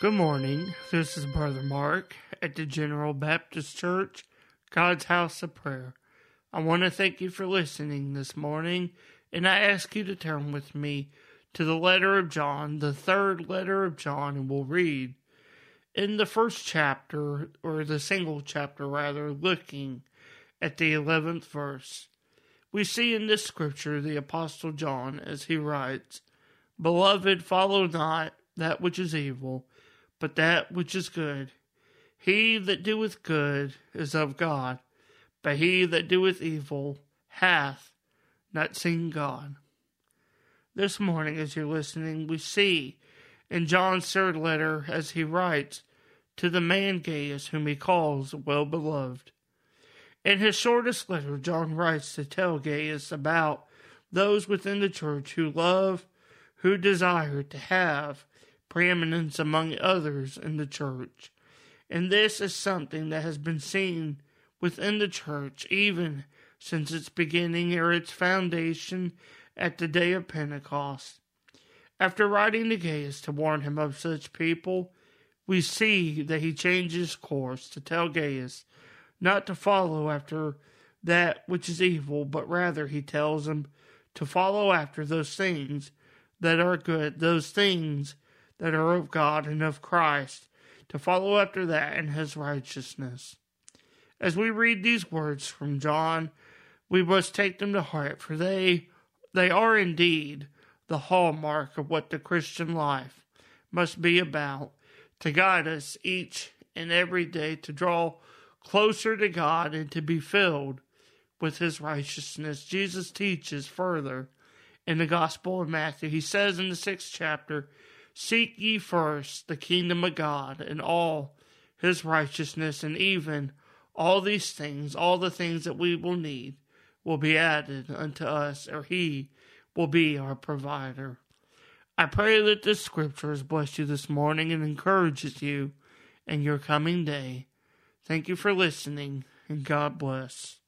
Good morning. This is Brother Mark at the General Baptist Church, God's House of Prayer. I want to thank you for listening this morning, and I ask you to turn with me to the letter of John, the third letter of John, and we'll read in the first chapter, or the single chapter rather, looking at the 11th verse. We see in this scripture the Apostle John as he writes, Beloved, follow not that which is evil, but that which is good. He that doeth good is of God, but he that doeth evil hath not seen God. This morning, as you're listening, we see in John's third letter, as he writes to the man Gaius, whom he calls well beloved. In his shortest letter, John writes to tell Gaius about those within the church who love, who desire to have preeminence among others in the church. And this is something that has been seen within the church even since its beginning or its foundation at the day of Pentecost. After writing to Gaius to warn him of such people, we see that he changes course to tell Gaius not to follow after that which is evil, but rather he tells him to follow after those things that are good, those things that are of God and of Christ, to follow after that in his righteousness. As we read these words from John, we must take them to heart, for they they are indeed the hallmark of what the Christian life must be about, to guide us each and every day to draw closer to God and to be filled with his righteousness. Jesus teaches further in the Gospel of Matthew. He says in the sixth chapter, Seek ye first the kingdom of God and all his righteousness, and even all these things, all the things that we will need, will be added unto us, or he will be our provider. I pray that this scripture has blessed you this morning and encourages you in your coming day. Thank you for listening, and God bless.